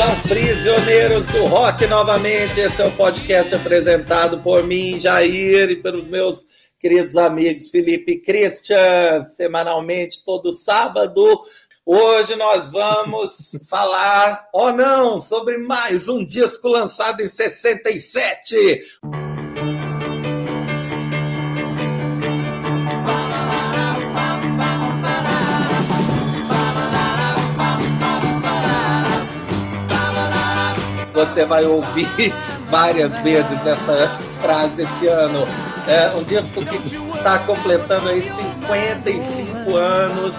Ao Prisioneiros do Rock novamente. Esse é o podcast apresentado por mim, Jair, e pelos meus queridos amigos Felipe e Christian, semanalmente, todo sábado. Hoje nós vamos falar, ou oh não, sobre mais um disco lançado em 67. Você vai ouvir várias vezes essa frase esse ano. É um disco que está completando aí 55 anos,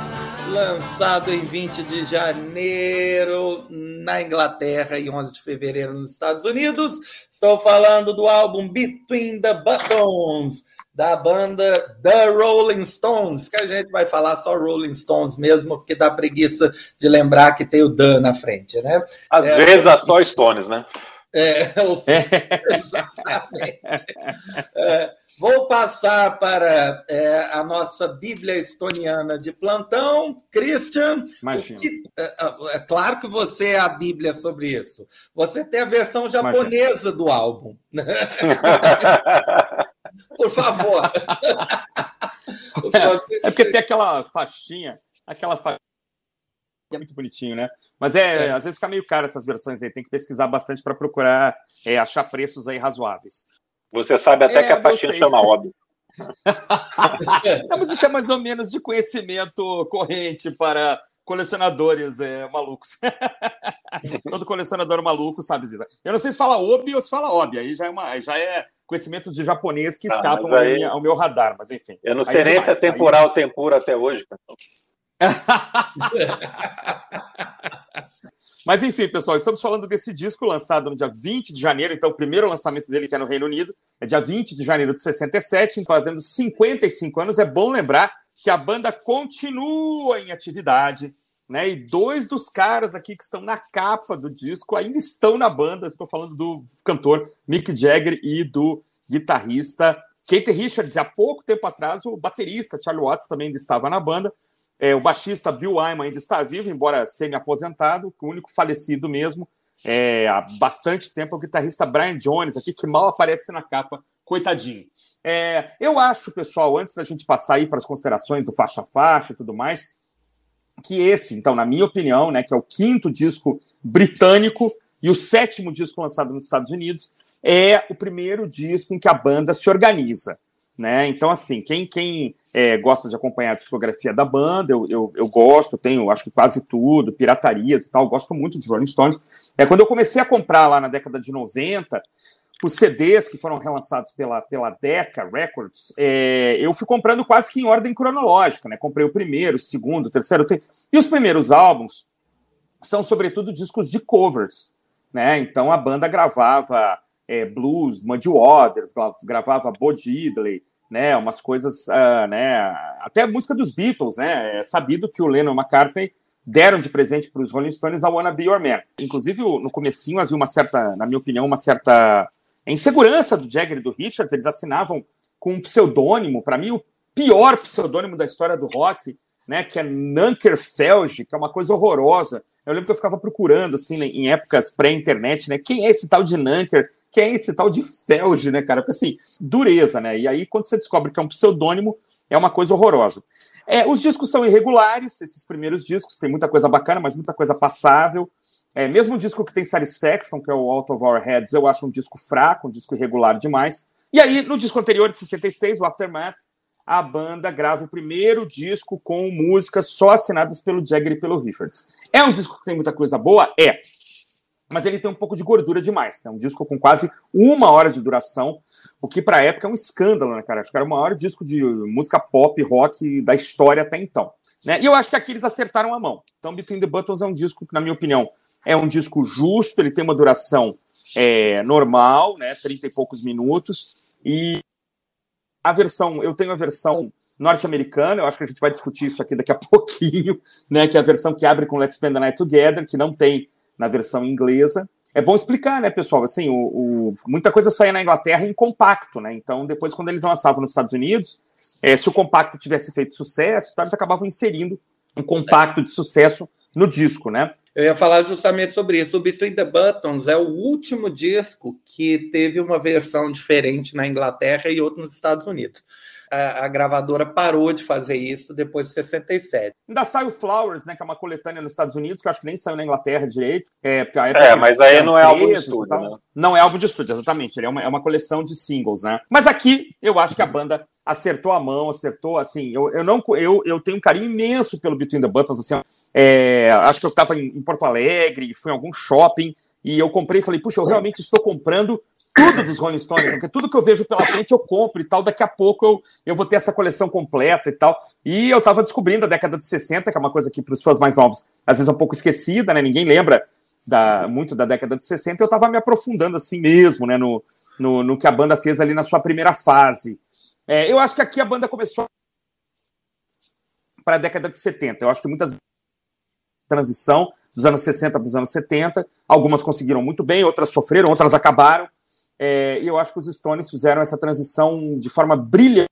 lançado em 20 de janeiro na Inglaterra e 11 de fevereiro nos Estados Unidos. Estou falando do álbum Between the Buttons da banda The Rolling Stones, que a gente vai falar só Rolling Stones mesmo, porque dá preguiça de lembrar que tem o Dan na frente, né? Às é, vezes é só Stones, né? É, exatamente. É, vou passar para é, a nossa Bíblia estoniana de plantão. Christian, que, é, é, é, claro que você é a Bíblia sobre isso. Você tem a versão japonesa Imagina. do álbum. Por favor. é porque tem aquela faixinha, aquela faixinha é muito bonitinho, né? Mas é, é, às vezes fica meio caro essas versões aí, tem que pesquisar bastante para procurar é, achar preços aí razoáveis. Você sabe até é, que a faixinha chama óbvio. Não, mas isso é mais ou menos de conhecimento corrente para colecionadores é, malucos. Todo colecionador maluco sabe disso. Eu não sei se fala obi ou se fala obi, aí já é, uma, já é conhecimento de japonês que ah, escapam aí, ao meu radar, mas enfim. Eu não sei nem se é temporal aí... tempura até hoje. Mas enfim, pessoal, estamos falando desse disco lançado no dia 20 de janeiro, então o primeiro lançamento dele que é no Reino Unido, é dia 20 de janeiro de 67, fazendo 55 anos. É bom lembrar que a banda continua em atividade, né? E dois dos caras aqui que estão na capa do disco ainda estão na banda. Estou falando do cantor Mick Jagger e do guitarrista Kate Richards. Há pouco tempo atrás, o baterista Charlie Watts também ainda estava na banda. É, o baixista Bill Wyman ainda está vivo, embora semi-aposentado, o único falecido mesmo é, há bastante tempo é o guitarrista Brian Jones, aqui que mal aparece na capa, coitadinho. É, eu acho, pessoal, antes da gente passar aí para as considerações do faixa-faixa e tudo mais, que esse, então, na minha opinião, né, que é o quinto disco britânico e o sétimo disco lançado nos Estados Unidos, é o primeiro disco em que a banda se organiza. Né? Então, assim, quem, quem é, gosta de acompanhar a discografia da banda, eu, eu, eu, gosto, tenho acho que quase tudo, piratarias e tal, gosto muito de Rolling Stones. É, quando eu comecei a comprar lá na década de 90, os CDs que foram relançados pela, pela Decca Records, é, eu fui comprando quase que em ordem cronológica, né? Comprei o primeiro, o segundo, o terceiro. E os primeiros álbuns são, sobretudo, discos de covers, né? Então a banda gravava é, blues, Muddy Waters, gravava Bo Diddley, né? Umas coisas, uh, né? Até a música dos Beatles, né? É sabido que o Lennon McCartney deram de presente para os Rolling Stones a Wanna Be Your Man. Inclusive, no comecinho havia uma certa, na minha opinião, uma certa a insegurança do Jagger e do Richards, eles assinavam com um pseudônimo, para mim, o pior pseudônimo da história do rock, né, que é Felge, que é uma coisa horrorosa. Eu lembro que eu ficava procurando, assim, né, em épocas pré-internet, né, quem é esse tal de Nanker? Quem é esse tal de Felge, né, cara? Porque, assim, dureza, né? E aí, quando você descobre que é um pseudônimo, é uma coisa horrorosa. É, os discos são irregulares, esses primeiros discos, tem muita coisa bacana, mas muita coisa passável. É, mesmo disco que tem Satisfaction, que é o Out of Our Heads, eu acho um disco fraco, um disco irregular demais. E aí, no disco anterior, de 66, o Aftermath, a banda grava o primeiro disco com músicas só assinadas pelo Jagger e pelo Richards. É um disco que tem muita coisa boa? É. Mas ele tem um pouco de gordura demais. É um disco com quase uma hora de duração, o que para a época é um escândalo, né, cara? Acho que era o maior disco de música pop, rock da história até então. Né? E eu acho que aqui eles acertaram a mão. Então, Between the Buttons é um disco que, na minha opinião, é um disco justo, ele tem uma duração é, normal, né, 30 e poucos minutos. E a versão, eu tenho a versão norte-americana, eu acho que a gente vai discutir isso aqui daqui a pouquinho, né, que é a versão que abre com Let's Spend the Night Together, que não tem na versão inglesa. É bom explicar, né, pessoal? Assim, o, o, muita coisa saía na Inglaterra em compacto, né? Então, depois, quando eles lançavam nos Estados Unidos, é, se o compacto tivesse feito sucesso, eles acabavam inserindo um compacto de sucesso no disco, né? Eu ia falar justamente sobre isso. O Between the Buttons é o último disco que teve uma versão diferente na Inglaterra e outro nos Estados Unidos a, a, gravadora parou de fazer isso depois de 67. Ainda sai o Flowers, né, que é uma coletânea nos Estados Unidos, que eu acho que nem saiu na Inglaterra direito. É, é mas aí não é álbum de estúdio, né? Não é álbum de estúdio, exatamente. Ele é uma, é uma coleção de singles, né? Mas aqui eu acho que a banda acertou a mão, acertou, assim, eu, eu não eu, eu tenho um carinho imenso pelo Between the Buttons, assim, é, acho que eu estava em, em, Porto Alegre, fui em algum shopping, e eu comprei e falei, puxa, eu realmente estou comprando tudo dos Rolling Stones, porque tudo que eu vejo pela frente eu compro e tal. Daqui a pouco eu, eu vou ter essa coleção completa e tal. E eu tava descobrindo a década de 60, que é uma coisa que para os fãs mais novos às vezes é um pouco esquecida, né? Ninguém lembra da, muito da década de 60. Eu tava me aprofundando assim mesmo, né? No, no, no que a banda fez ali na sua primeira fase. É, eu acho que aqui a banda começou para a década de 70. Eu acho que muitas transição dos anos 60 para os anos 70. Algumas conseguiram muito bem, outras sofreram, outras acabaram. É, e eu acho que os Stones fizeram essa transição de forma brilhante.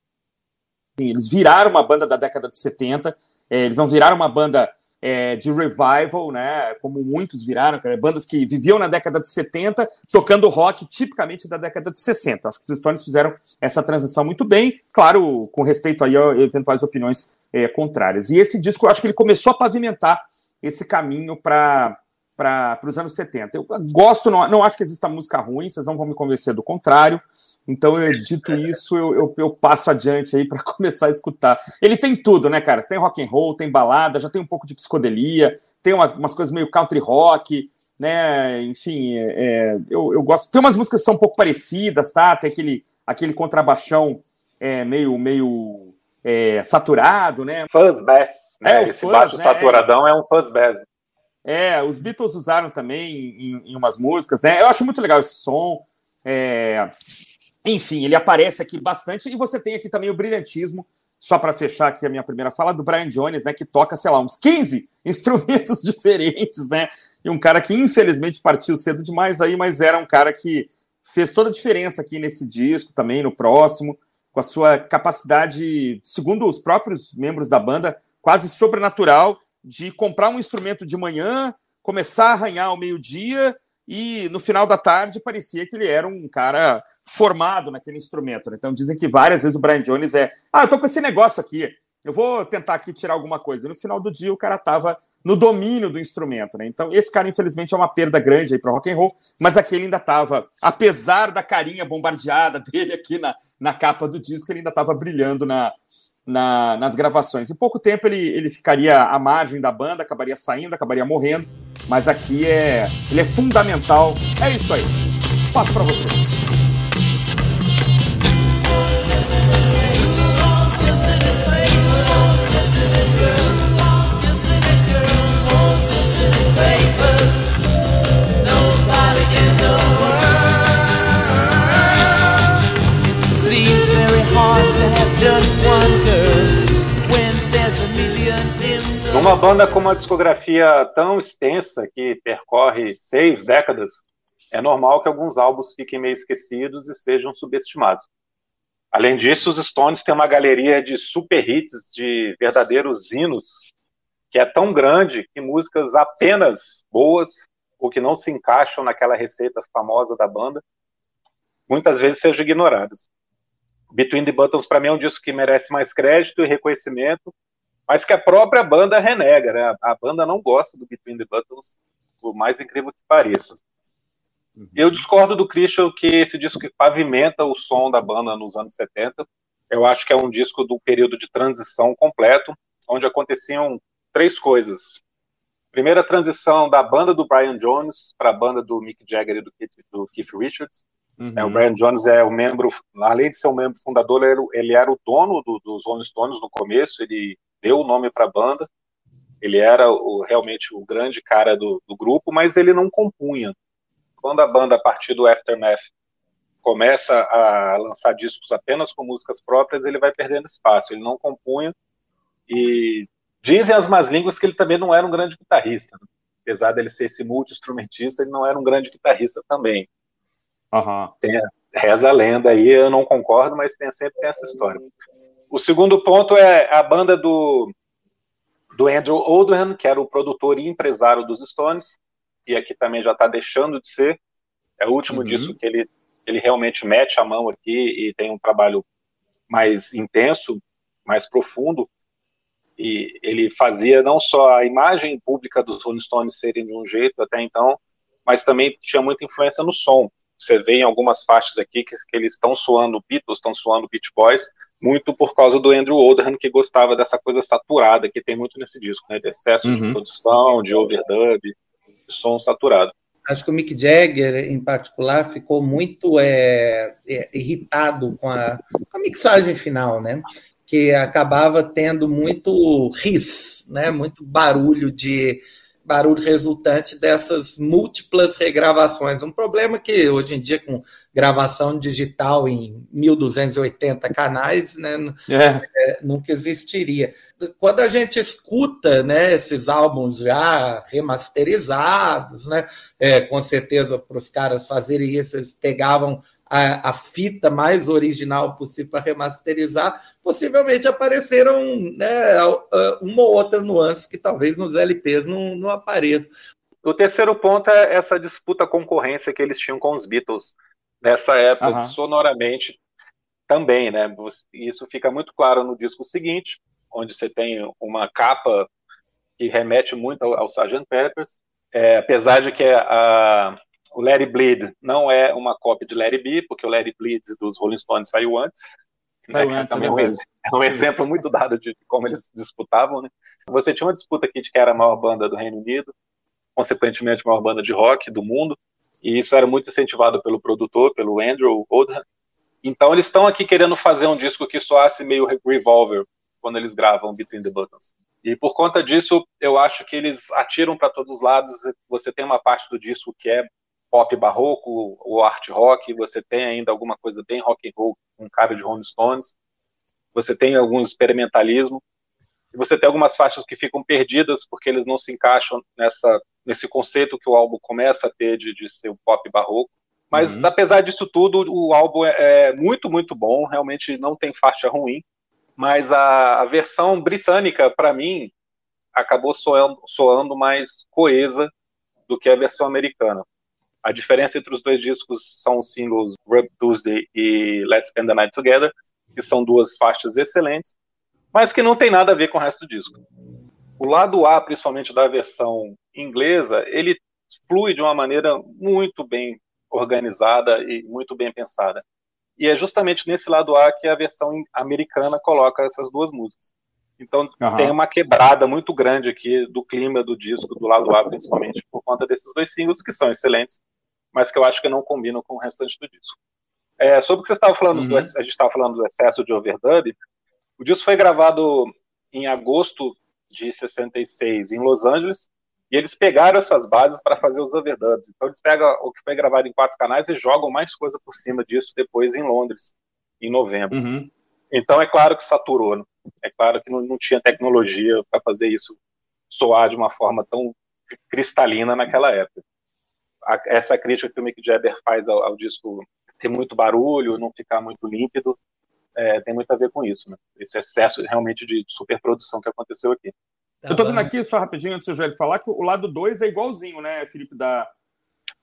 Eles viraram uma banda da década de 70, é, eles não viraram uma banda é, de revival, né? Como muitos viraram, bandas que viviam na década de 70, tocando rock tipicamente da década de 60. Acho que os Stones fizeram essa transição muito bem, claro, com respeito aí a eventuais opiniões é, contrárias. E esse disco, eu acho que ele começou a pavimentar esse caminho para para os anos 70. Eu gosto, não, não acho que exista música ruim, vocês não vão me convencer do contrário. Então, eu, dito isso, eu, eu, eu passo adiante aí para começar a escutar. Ele tem tudo, né, cara? Você tem rock and roll, tem balada, já tem um pouco de psicodelia, tem uma, umas coisas meio country rock, né? Enfim, é, é, eu, eu gosto. Tem umas músicas que são um pouco parecidas, tá? Tem aquele, aquele contrabaixão é, meio, meio é, saturado, né? Fuzz bass, né? É, Esse fuzz, baixo né? saturadão é um fuzz bass. É, os Beatles usaram também em, em umas músicas, né? Eu acho muito legal esse som. É... Enfim, ele aparece aqui bastante e você tem aqui também o brilhantismo, só para fechar aqui a minha primeira fala, do Brian Jones, né? Que toca, sei lá, uns 15 instrumentos diferentes, né? E um cara que infelizmente partiu cedo demais aí, mas era um cara que fez toda a diferença aqui nesse disco, também no próximo, com a sua capacidade, segundo os próprios membros da banda, quase sobrenatural de comprar um instrumento de manhã, começar a arranhar ao meio-dia e no final da tarde parecia que ele era um cara formado naquele instrumento. Né? Então dizem que várias vezes o Brian Jones é, ah, eu tô com esse negócio aqui, eu vou tentar aqui tirar alguma coisa. E no final do dia o cara tava no domínio do instrumento, né? Então esse cara infelizmente é uma perda grande aí para rock and roll, mas aqui ele ainda estava, apesar da carinha bombardeada dele aqui na, na capa do disco, ele ainda estava brilhando na, na, nas gravações. Em pouco tempo ele, ele ficaria à margem da banda, acabaria saindo, acabaria morrendo, mas aqui é ele é fundamental. É isso aí. Passo para você. Numa banda com uma discografia tão extensa que percorre seis décadas, é normal que alguns álbuns fiquem meio esquecidos e sejam subestimados. Além disso, os Stones têm uma galeria de super hits, de verdadeiros hinos, que é tão grande que músicas apenas boas ou que não se encaixam naquela receita famosa da banda, muitas vezes sejam ignoradas. Between the Buttons, para mim, é um disco que merece mais crédito e reconhecimento, mas que a própria banda renega, né? A, banda não gosta do Between the Buttons, por mais incrível que pareça. Uhum. Eu discordo do Christian que esse disco que pavimenta o som da banda nos anos 70. Eu acho que é um disco do período de transição completo, onde aconteciam três coisas. Primeira transição da banda do Brian Jones para a banda do Mick Jagger e do Keith, do Keith Richards. Uhum. É, o Brian Jones é o membro, além de ser um membro fundador, ele, ele era o dono do, dos Rolling Stones no começo, ele deu o nome para a banda, ele era o, realmente o grande cara do, do, grupo, mas ele não compunha. Quando a banda, a partir do Aftermath, começa a lançar discos apenas com músicas próprias, ele vai perdendo espaço, ele não compunha, e dizem as más línguas que ele também não era um grande guitarrista, né? apesar dele ser esse multi-instrumentista, ele não era um grande guitarrista também. Uhum. Tem, reza a lenda aí, eu não concordo, mas tem, sempre tem essa história. O segundo ponto é a banda do do Andrew Oldham, que era o produtor e empresário dos Stones, e aqui também já está deixando de ser. É o último uhum. disco que ele, ele realmente mete a mão aqui e tem um trabalho mais intenso, mais profundo. E ele fazia não só a imagem pública dos Rolling Stones serem de um jeito até então, mas também tinha muita influência no som. Você vê em algumas faixas aqui que, que eles estão suando Beatles, estão suando Beach Boys, muito por causa do Andrew Oldham, que gostava dessa coisa saturada que tem muito nesse disco, né? De excesso uhum. de produção, de overdub, de som saturado. Acho que o Mick Jagger, em particular, ficou muito é, é, irritado com a, com a mixagem final, né? Que acabava tendo muito ris, né? Muito barulho de barulho resultante dessas múltiplas regravações. Um problema que hoje em dia, com gravação digital em 1280 canais, né, é. É, nunca existiria. Quando a gente escuta né, esses álbuns já remasterizados, né, é, com certeza para os caras fazerem isso, eles pegavam a, a fita mais original possível para remasterizar, possivelmente apareceram né, uma ou outra nuance que talvez nos LPs não, não apareça. O terceiro ponto é essa disputa concorrência que eles tinham com os Beatles nessa época, uhum. sonoramente também, né? Isso fica muito claro no disco seguinte, onde você tem uma capa que remete muito ao, ao Sgt. Peppers, é, apesar de que a, o Larry Bleed não é uma cópia de Larry B, porque o Larry Bleed dos Rolling Stones saiu antes. Né, antes também é um, é um, exemplo muito dado de como eles disputavam. Né? Você tinha uma disputa aqui de quem era a maior banda do Reino Unido, consequentemente a maior banda de rock do mundo, e isso era muito incentivado pelo produtor, pelo Andrew Oldham. Então eles estão aqui querendo fazer um disco que soasse meio Revolver quando eles gravam Between the Buttons. E por conta disso, eu acho que eles atiram para todos os lados. Você tem uma parte do disco que é pop barroco ou art rock, você tem ainda alguma coisa bem rock and roll, um cara de Rolling Stones, você tem algum experimentalismo, e você tem algumas faixas que ficam perdidas porque eles não se encaixam nessa nesse conceito que o álbum começa a ter de, de ser um pop barroco. Mas uhum. apesar disso tudo, o álbum é, é muito, muito bom, realmente não tem faixa ruim, mas a, a versão britânica, para mim, acabou soando, soando mais coesa do que a versão americana. A diferença entre os dois discos são os singles Rub Tuesday e Let's Spend the Night Together, que são duas faixas excelentes, mas que não tem nada a ver com o resto do disco. O lado A, principalmente da versão inglesa, ele flui de uma maneira muito bem organizada e muito bem pensada. E é justamente nesse lado A que a versão americana coloca essas duas músicas. Então uhum. tem uma quebrada muito grande aqui do clima do disco, do lado A, principalmente, por conta desses dois singles que são excelentes, mas que eu acho que não combinam com o restante do disco. É, sobre o que você estava falando, uhum. do, a gente estava falando do excesso de overdub, o disco foi gravado em agosto de 66 em Los Angeles, e eles pegaram essas bases para fazer os overdubs. Então eles pegam o que foi gravado em quatro canais e jogam mais coisa por cima disso depois em Londres, em novembro. Uhum. Então é claro que saturou. Né? É claro que não, não tinha tecnologia para fazer isso soar de uma forma tão cristalina naquela época. A, essa crítica que o Mick Jagger faz ao, ao, disco ter muito barulho, não ficar muito límpido, é, tem muito a ver com isso, né? Esse excesso realmente de superprodução que aconteceu aqui. Eu tô vendo aqui, só rapidinho, antes do Joel falar, que o lado 2 é igualzinho, né, Felipe, da,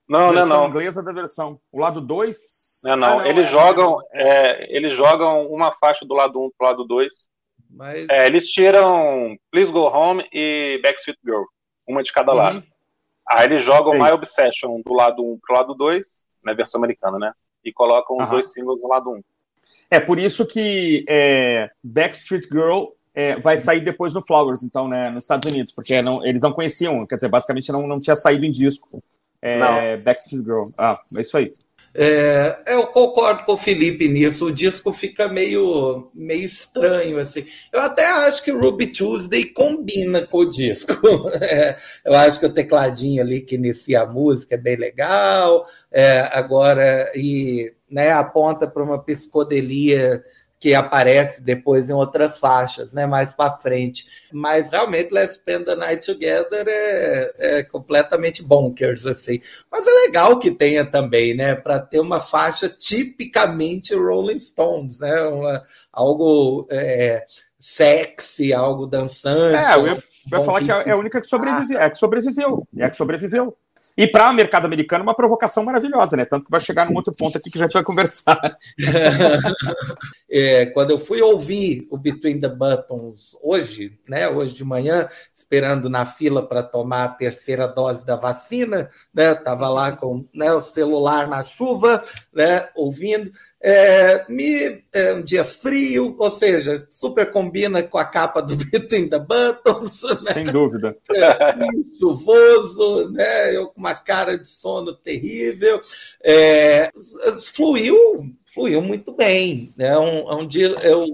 não, não, não. inglesa da versão. O lado 2. Não, não. Ah, não. Eles, é, jogam, é, é... eles jogam uma faixa do lado 1 um pro lado 2. Mas... É, eles tiram Please Go Home e Backstreet Girl, uma de cada uhum. lado. Aí eles jogam é My Obsession do lado 1 um pro lado 2, na versão americana, né? E colocam os uhum. dois singles do lado 1. Um. É por isso que é, Backstreet Girl é, vai sair depois no Flowers, então, né, nos Estados Unidos, porque não, eles não conheciam, quer dizer, basicamente não, não tinha saído em disco. É, Backstreet Girl. Ah, é isso aí. É, eu concordo com o Felipe nisso. O disco fica meio, meio estranho, assim. Eu até acho que Ruby Tuesday combina com o disco. É, eu acho que o tecladinho ali que inicia a música é bem legal. É, agora, e né, aponta para uma psicodelia que aparece depois em outras faixas, né, mais para frente. Mas realmente Let's Spend the Night Together é, é, completamente bonkers assim. Mas é legal que tenha também, né, para ter uma faixa tipicamente Rolling Stones, né, uma, algo é, sexy, algo dançante. É, eu ia, vai falar que é a única que sobreviveu, é que sobreviveu, é que sobreviveu. E para o mercado americano, uma provocação maravilhosa, né? Tanto que vai chegar num outro ponto aqui que a gente vai conversar. é, quando eu fui ouvir o Between the Buttons hoje, né? Hoje de manhã, esperando na fila para tomar a terceira dose da vacina, né? Tava lá com né, o celular na chuva, né? Ouvindo. É, me, é um dia frio, ou seja, super combina com a capa do Between the Buttons. Né? Sem dúvida. É, chuvoso, né? Eu com uma cara de sono terrível. É, fluiu, fluiu muito bem. Né? Um, um dia eu,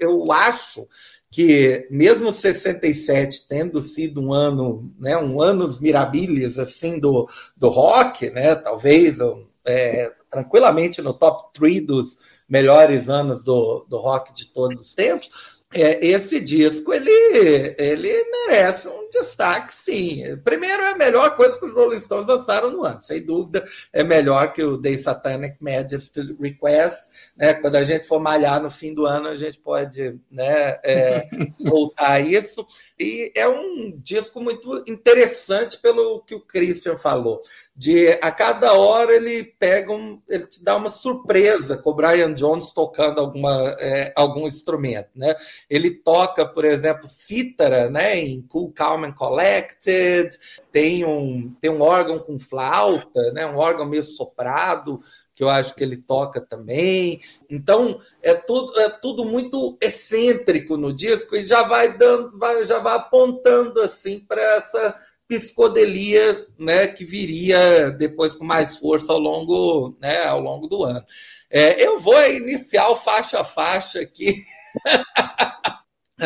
eu acho que mesmo 67 tendo sido um ano, né, um anos mirabilis assim do, do rock, né, talvez é, tranquilamente no top 3 dos melhores anos do, do rock de todos os tempos, é, esse disco ele, ele merece um destaque, sim. Primeiro, é a melhor coisa que os Rolling Stones lançaram no ano, sem dúvida, é melhor que o Day Satanic Majesty Request. Né? Quando a gente for malhar no fim do ano, a gente pode né, é, voltar a isso. E é um disco muito interessante pelo que o Christian falou. De a cada hora ele pega um, ele te dá uma surpresa com o Brian Jones tocando alguma, é, algum instrumento. Né? Ele toca, por exemplo, cítara né, em Cool Calm and Collected, tem um, tem um órgão com flauta, né, um órgão meio soprado que eu acho que ele toca também. Então, é tudo, é tudo muito excêntrico no disco e já vai dando, vai, já vai apontando assim para essa psicodelia, né, que viria depois com mais força ao longo, né, ao longo do ano. É, eu vou iniciar faixa a faixa aqui.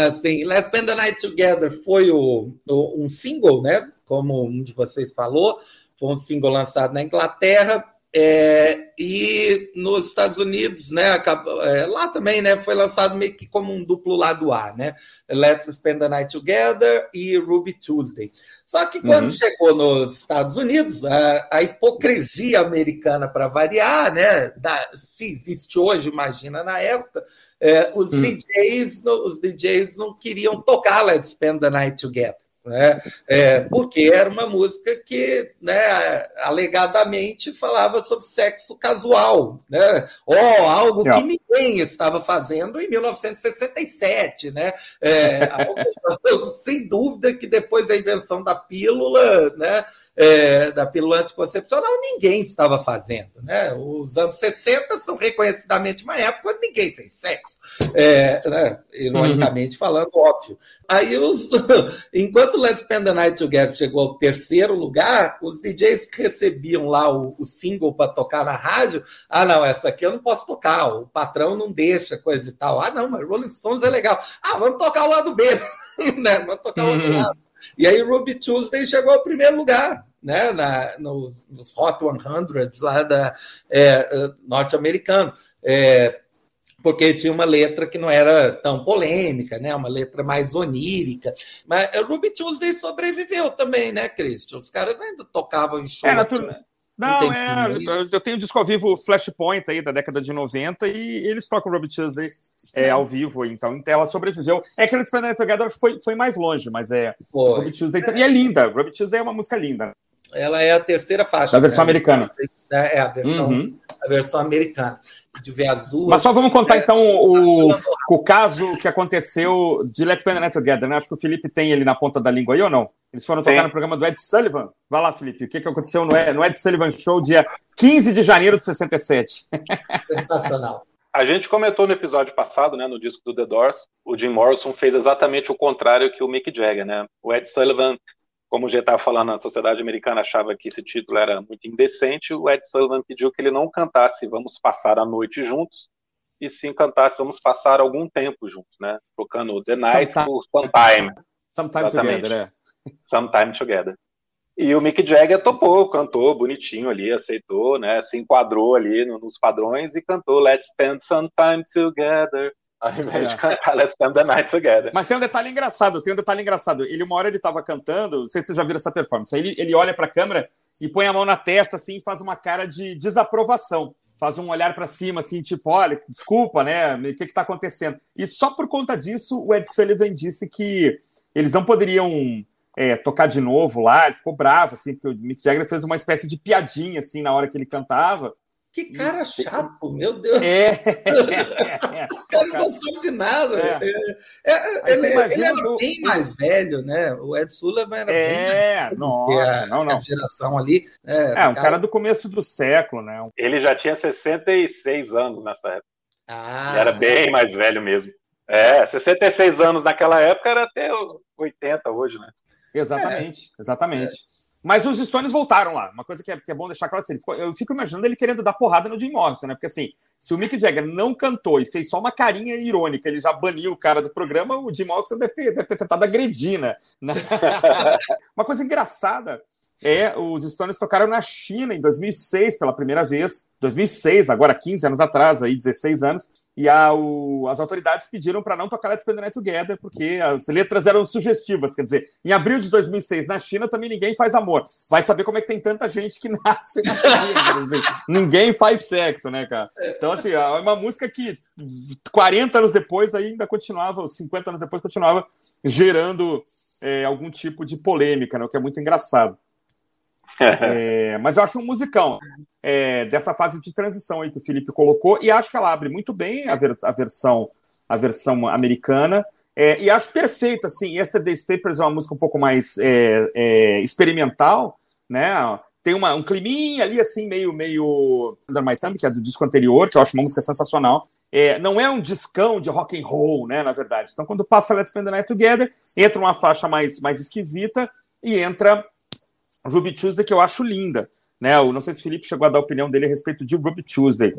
assim, Let's Spend the Night Together foi o, o, um single, né? Como um de vocês falou, foi um single lançado na Inglaterra é, e nos Estados Unidos, né, acabou, é, lá também, né, foi lançado meio que como um duplo lado A, né, Let's Spend the Night Together e Ruby Tuesday. Só que quando uhum. chegou nos Estados Unidos, a, a hipocrisia americana para variar, né, da, se existe hoje, imagina na época, é, os uhum. DJs, os DJs não queriam tocar Let's Spend the Night Together né? É, porque era uma música que, né, alegadamente falava sobre sexo casual, né? Ou algo que ninguém estava fazendo em 1967, né? É, algo, sem dúvida que depois da invenção da pílula, né? é, da pílula anticoncepcional, ninguém estava fazendo. Né? Os anos 60 são reconhecidamente uma época onde ninguém fez sexo, é, né? ironicamente uhum. falando, óbvio. Aí, os, enquanto Let's Spend the Night Together chegou ao terceiro lugar, os DJs que recebiam lá o, o single para tocar na rádio, ah, não, essa aqui eu não posso tocar, o patrão não deixa, coisa e tal. Ah, não, mas Rolling Stones é legal. Ah, vamos tocar o lado B, né? Vamos tocar o outro uhum. lado. E aí Ruby Tuesday chegou ao primeiro lugar, né, na, no, nos Hot 100 lá da é, norte-americano. É, porque tinha uma letra que não era tão polêmica, né? Uma letra mais onírica. Mas Ruby Tuesday sobreviveu também, né, Christian? Os caras ainda tocavam em show. É, não, é. Eu tenho o disco ao vivo Flashpoint aí da década de 90 e eles tocam Robert Tuesday é, ao vivo, então ela sobreviveu. É que Let's Spend Together foi, foi mais longe, mas é. Robert Tuesday. E é linda. Robert Tuesday é uma música linda. Ela é a terceira faixa. Da versão né? americana. É, a versão, uhum. a versão americana. De ver as duas. Mas só vamos contar, é, então, o, o caso que aconteceu de Let's Spend the Night Together, né? Acho que o Felipe tem ele na ponta da língua aí ou não? Eles foram Sim. tocar no programa do Ed Sullivan. Vai lá, Felipe. O que, que aconteceu no Ed, no Ed Sullivan Show, dia 15 de janeiro de 67? Sensacional. A gente comentou no episódio passado, né, no disco do The Doors, o Jim Morrison fez exatamente o contrário que o Mick Jagger, né? O Ed Sullivan como já estava falando, a sociedade americana achava que esse título era muito indecente, o Ed Sullivan pediu que ele não cantasse Vamos Passar a Noite Juntos, e sim cantasse Vamos Passar Algum Tempo Juntos, né? Trocando The Night Sometime. por Sometime. Sometime Exatamente. Together, é. Sometime Together. E o Mick Jagger topou, cantou bonitinho ali, aceitou, né? Se enquadrou ali nos padrões e cantou Let's Spend Some Time Together. Ao invés é. de cantar Let's Spend the Night Together. Mas tem um detalhe engraçado, tem um detalhe engraçado. Ele, uma hora ele estava cantando, não sei se vocês já viram essa performance, aí ele, ele olha para a câmera e põe a mão na testa, assim, e faz uma cara de desaprovação. Faz um olhar para cima, assim, tipo, olha, desculpa, né? O que está acontecendo? E só por conta disso, o Ed Sullivan disse que eles não poderiam é, tocar de novo lá, ele ficou bravo, assim, porque o Mick Jagger fez uma espécie de piadinha, assim, na hora que ele cantava. Que cara chato, meu Deus. É. o cara não sabe de nada. É. É, é ele, ele, era bem mais velho, né? O Ed Sullivan era é, bem mais nossa, a, não, não. A geração ali. É, é um cara... cara do começo do século, né? Ele já tinha 66 anos nessa época. Ah, ele era bem mais velho mesmo. É, 66 anos naquela época era até 80 hoje, né? Exatamente, exatamente. Mas os Stones voltaram lá. Uma coisa que é, que é bom deixar claro assim, eu fico imaginando ele querendo dar porrada no Jim Morrison, né? Porque assim, se o Mick Jagger não cantou e fez só uma carinha irônica, ele já baniu o cara do programa, o Jim Morrison deve ter, deve ter tentado agredir, né? uma coisa engraçada é os Stones tocaram na China em 2006 pela primeira vez. 2006, agora 15 anos atrás, aí 16 anos. E a, o, as autoridades pediram para não tocar Let's Spend the Night Together, porque as letras eram sugestivas. Quer dizer, em abril de 2006, na China, também ninguém faz amor. Vai saber como é que tem tanta gente que nasce na China. Assim, ninguém faz sexo, né, cara? Então, assim, é uma música que 40 anos depois ainda continuava, 50 anos depois continuava gerando é, algum tipo de polêmica, né, o que é muito engraçado. É, mas eu acho um musicão é, dessa fase de transição aí que o Felipe colocou, e acho que ela abre muito bem a, ver, a versão a versão americana. É, e acho perfeito, assim, Yesterday's Papers é uma música um pouco mais é, é, experimental, né? Tem uma, um climinha ali, assim, meio, meio Under My Thumb, que é do disco anterior, que eu acho uma música sensacional. É, não é um discão de rock and roll, né, na verdade. Então, quando passa Let's Spend the Night Together, entra uma faixa mais, mais esquisita e entra Ruby Tuesday, que eu acho linda. Né? Eu não sei se o Felipe chegou a dar a opinião dele a respeito de Ruby Tuesday.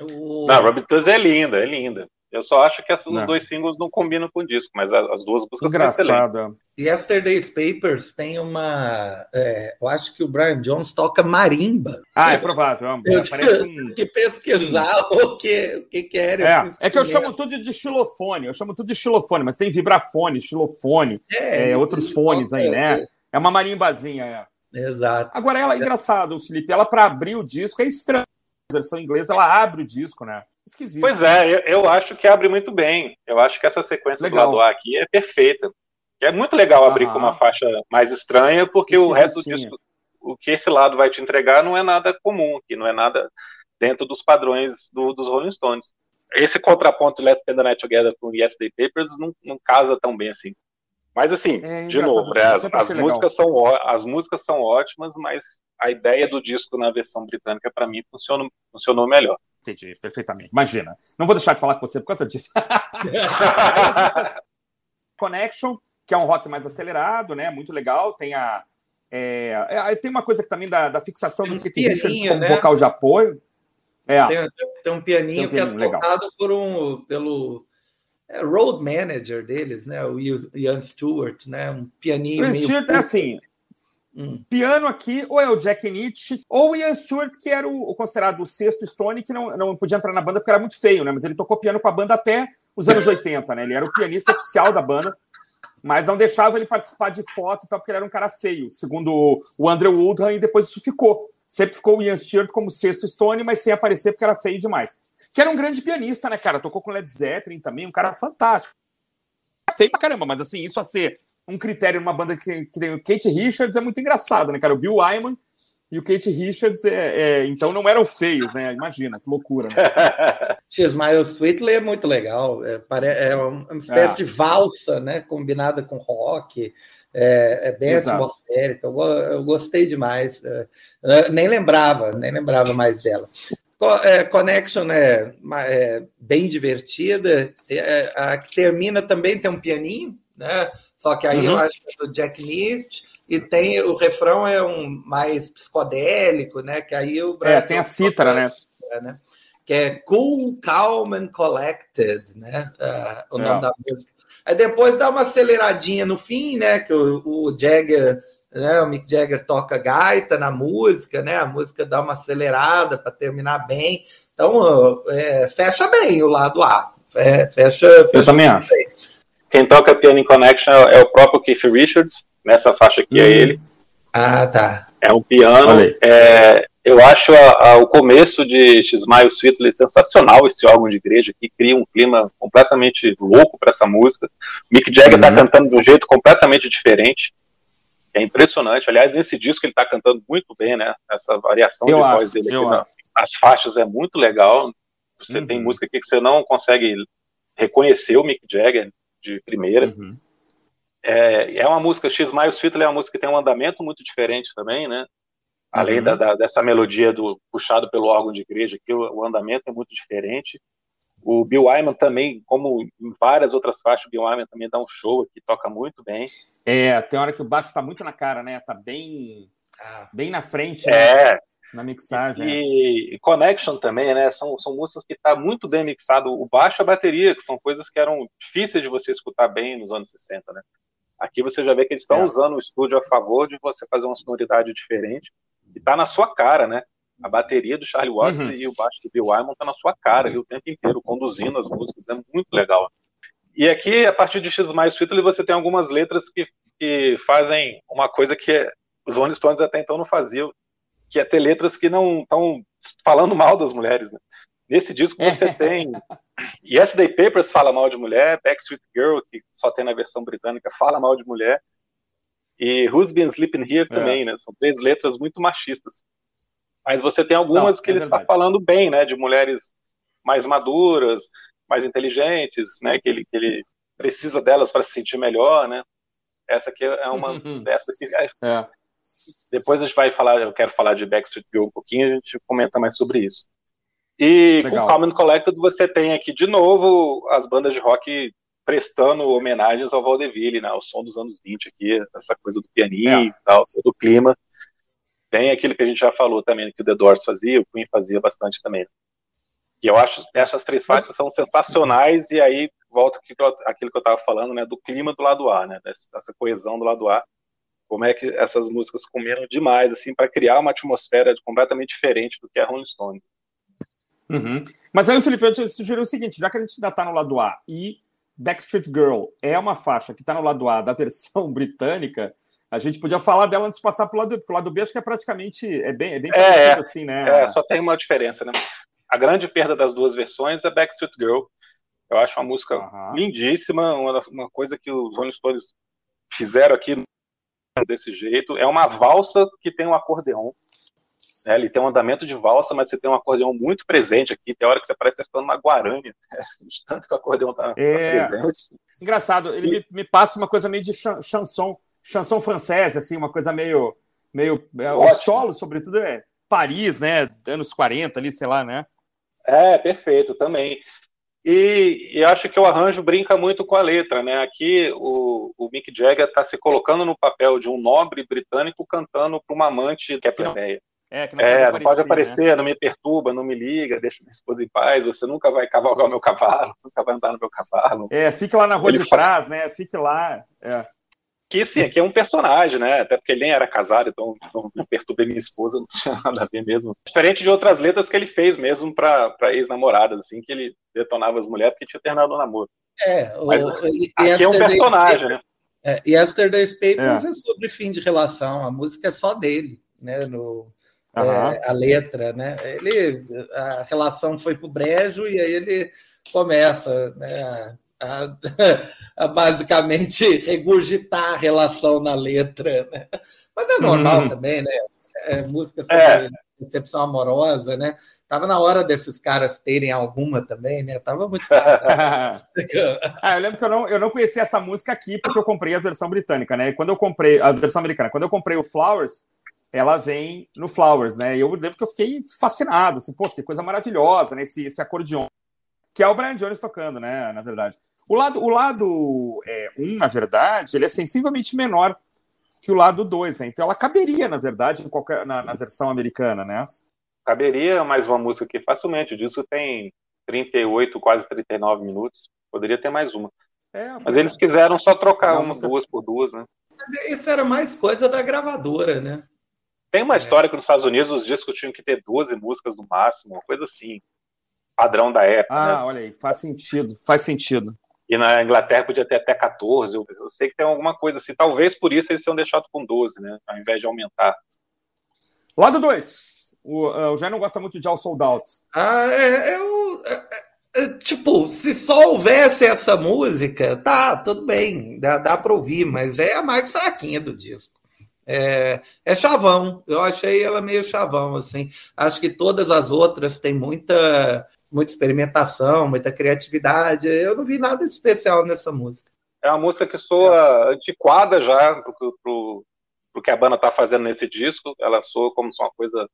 O... Não, Ruby Tuesday é linda, é linda. Eu só acho que esses dois singles não combinam com o disco, mas as duas músicas Engraçada. são excelentes. Yesterday's Papers tem uma. É, eu acho que o Brian Jones toca marimba. Ah, é provável. É eu parece um... que pesquisar o que, o que quer. É, é que eu chamo tudo de xilofone, eu chamo tudo de xilofone, mas tem vibrafone, xilofone, é, é, outros fones aí, né? É uma marimbazinha, é. Exato. Agora, ela é engraçado, Felipe. Ela, para abrir o disco, é estranha. A versão inglesa, ela abre o disco, né? Esquisito. Pois é, eu, eu acho que abre muito bem. Eu acho que essa sequência legal. do lado A aqui é perfeita. É muito legal abrir Aham. com uma faixa mais estranha, porque o resto do disco, o que esse lado vai te entregar não é nada comum, que não é nada dentro dos padrões do, dos Rolling Stones. Esse contraponto de Let's Spend the Night Together com Yesterday Papers não, não casa tão bem assim. Mas assim, é, de novo, né, as, as músicas são, as músicas são ótimas, mas a ideia do disco na versão britânica, para mim, funcionou, funcionou melhor. Entendi, perfeitamente. Imagina. Não vou deixar de falar com você por causa disso. Connection, que é um rock mais acelerado, né? Muito legal. Tem a. É, é tem uma coisa que também da, da fixação do Kate Richards como né? vocal de apoio. É. Tem, tem, um pianinho, tem um pianinho que é tocado por um, pelo road manager deles, né? O Ian Stewart, né? Um pianinho. O Ian Stewart é assim. Hum. Piano aqui, ou é o Jack Nietzsche, ou o Ian Stewart, que era o, o, considerado o sexto Stone, que não, não podia entrar na banda porque era muito feio, né? Mas ele tocou piano com a banda até os anos 80, né? Ele era o pianista oficial da banda, mas não deixava ele participar de foto e tal, porque ele era um cara feio, segundo o Andrew Woodham, e depois isso ficou. Sempre ficou o Ian Stewart como sexto Stone, mas sem aparecer porque era feio demais. Que era um grande pianista, né, cara? Tocou com Led Zeppelin também, um cara fantástico. Feio pra caramba, mas assim, isso a ser um critério numa banda que, que tem o Kate Richards é muito engraçado, né, cara? O Bill Wyman e o Kate Richards, é, é, então não eram feios, né? Imagina, que loucura. Né? Smile Sweetly é muito legal, é, é uma espécie é. de valsa, né? Combinada com rock, é, é bem Exato. atmosférica. Eu, eu, gostei demais, é, nem lembrava, nem lembrava mais dela. É, Connection é, é, bem divertida, é, a que termina também tem um pianinho, né? Só que aí uhum. eu acho que é do Jack Nietzsche e tem o refrão é um mais psicodélico, né? Que aí o É, tem a cítara, né? né? Que é Cool, Calm and Collected, né? Uh, o nome é. da música. Aí depois dá uma aceleradinha no fim, né? Que o, o Jagger, né? O Mick Jagger toca gaita na música, né? A música dá uma acelerada para terminar bem. Então é, fecha bem o lado A. Fecha, fecha Eu também acho. Bem. Quem toca piano em Connection é o próprio Keith Richards. Nessa faixa aqui é hum. é ele. Ah, tá. É um piano. É, Eu acho a, a, o começo de Smile Sweetly sensacional, esse órgão de igreja que cria um clima completamente louco para essa música. Mick Jagger está uhum. cantando de um jeito completamente diferente. É impressionante. Aliás, nesse disco ele está cantando muito bem, né? Essa variação eu de acho, voz dele aqui na, as faixas é muito legal. Você uhum. tem música aqui que você não consegue reconhecer o Mick Jagger de primeira. Uhum. É, é uma música, X Miles Sweetly é uma música que tem um andamento muito diferente também, né? Além uhum. da, da, dessa melodia do puxado pelo órgão de igreja, que o, o, andamento é muito diferente. O Bill Wyman também, como em várias outras faixas, o Bill Wyman também dá um show aqui, toca muito bem. É, tem hora que o baixo está muito na cara, né? Tá bem, ah. bem na frente. É. Né? Na mixagem. E, e, Connection também, né? São, são músicas que tá muito bem mixado. O baixo e a bateria, que são coisas que eram difíceis de você escutar bem nos anos 60, né? Aqui você já vê que eles estão é. usando o estúdio a favor de você fazer uma sonoridade diferente e tá na sua cara, né? A bateria do Charlie Watts uhum. e o baixo do Bill Wyman tá na sua cara ali o tempo inteiro, conduzindo as músicas, é muito legal. E aqui, a partir de X Mais Sweetly, você tem algumas letras que, que fazem uma coisa que os Rolling Stones até então não faziam, que é ter letras que não estão falando mal das mulheres. Né? Nesse disco você tem Yesterday Papers fala mal de mulher, Backstreet Girl, que só tem na versão britânica, fala mal de mulher, e Who's Been Sleeping Here é. também, né? São três letras muito machistas. Mas você tem algumas São, que é ele está falando bem, né? De mulheres mais maduras, mais inteligentes, né? Que ele, que ele precisa delas para se sentir melhor, né? Essa aqui é uma dessa que é. é. Depois a gente vai falar, eu quero falar de Backstreet Girl um pouquinho, a gente comenta mais sobre isso. E Legal. com Common Collected você tem aqui de novo as bandas de rock prestando homenagens ao Valdeville, né? O som dos anos 20 aqui, essa coisa do pianinho é. e tal, todo o clima. Tem aquilo que a gente já falou também, que o The Doors fazia, o Queen fazia bastante também. E eu acho que essas três faixas são sensacionais, e aí volta aquilo que eu estava falando, né? Do clima do lado A, né? Dessa coesão do lado A. Como é que essas músicas combinam demais, assim, para criar uma atmosfera completamente diferente do que é Rolling Stones. Uhum. Mas aí, Felipe, eu te sugiro o seguinte: já que a gente ainda está no lado A e Backstreet Girl é uma faixa que está no lado A da versão britânica, a gente podia falar dela antes de passar para o lado B, porque o lado B acho que é praticamente é bem, é bem é, parecido é, assim, né? É, só tem uma diferença, né? A grande perda das duas versões é Backstreet Girl. Eu acho uma música uhum. lindíssima, uma, uma coisa que os Rolling Stones fizeram aqui desse jeito. É uma valsa que tem um acordeão. Né? Ele tem um andamento de valsa, mas você tem um acordeão muito presente aqui. Tem hora que você parece estar uma guarani, né? de tanto que o acordeão está é... tá presente. Engraçado, ele e... me, me, passa uma coisa meio de chanson, chanson francesa, assim, uma coisa meio. meio é, o solo, sobretudo, é Paris, né? Anos 40 ali, sei lá, né? É, perfeito, também. E, e, acho que o arranjo brinca muito com a letra, né? Aqui o, o Mick Jagger está se colocando no papel de um nobre britânico cantando para uma amante que é plebeia. É, que não pode, é, aparecer, não pode aparecer, né? não me perturba, não me liga, deixa minha esposa em paz, você nunca vai cavalgar o meu cavalo, nunca vai andar no meu cavalo. É, fique lá na rua ele de fala... trás, né? Fique lá. É. Que sim, aqui é um personagem, né? Até porque ele nem era casado, então não perturbei minha esposa, não tinha nada a ver mesmo. Diferente de outras letras que ele fez mesmo para ex-namoradas, assim, que ele detonava as mulheres porque tinha terminado o namoro. É, o, Mas, aqui é um personagem, né? É, Yesterday's Papers é. é sobre fim de relação, a música é só dele, né? No, uhum. é, a letra, né? Ele, a relação foi pro brejo e aí ele começa, né? A, a, basicamente regurgitar a relação na letra, né? Mas é normal uhum. também, né? É, música sobre é. decepção amorosa, né? Tava na hora desses caras terem alguma também, né? Tava muito ah, eu lembro que eu não, eu não conhecia essa música aqui porque eu comprei a versão britânica, né? E quando eu comprei a versão americana, quando eu comprei o Flowers, ela vem no Flowers, né? E eu lembro que eu fiquei fascinado, assim, poxa, que coisa maravilhosa, né? Esse, esse acordeon, que é o Brian Jones tocando, né? Na verdade. O lado, o lado é, um, na verdade, ele é sensivelmente menor que o lado 2, né? Então ela caberia, na verdade, em qualquer, na, na, versão americana, né? Caberia mais uma música aqui facilmente. O disco tem 38, quase 39 minutos. Poderia ter mais uma. É, Mas eles quiseram só trocar umas duas por duas, né? Isso era mais coisa da gravadora, né? Tem uma é. história que nos Estados Unidos os discos tinham que ter 12 músicas no máximo, uma coisa assim. Padrão da época. Ah, né? olha aí, faz sentido, faz sentido. E na Inglaterra podia ter até 14. Eu, eu sei que tem alguma coisa assim. Talvez por isso eles tenham deixado com 12, né? Ao invés de aumentar. Lado 2. O, o Jair não gosta muito de All Sold Out. Ah, é, eu, é, é, tipo, se só houvesse essa música, tá, tudo bem, dá, dá para ouvir, mas é a mais fraquinha do disco. É, é chavão, eu achei ela meio chavão, assim. Acho que todas as outras têm muita, muita experimentação, muita criatividade. Eu não vi nada de especial nessa música. É uma música que soa antiquada já pro, pro que a banda tá fazendo nesse disco. Ela soa como se uma coisa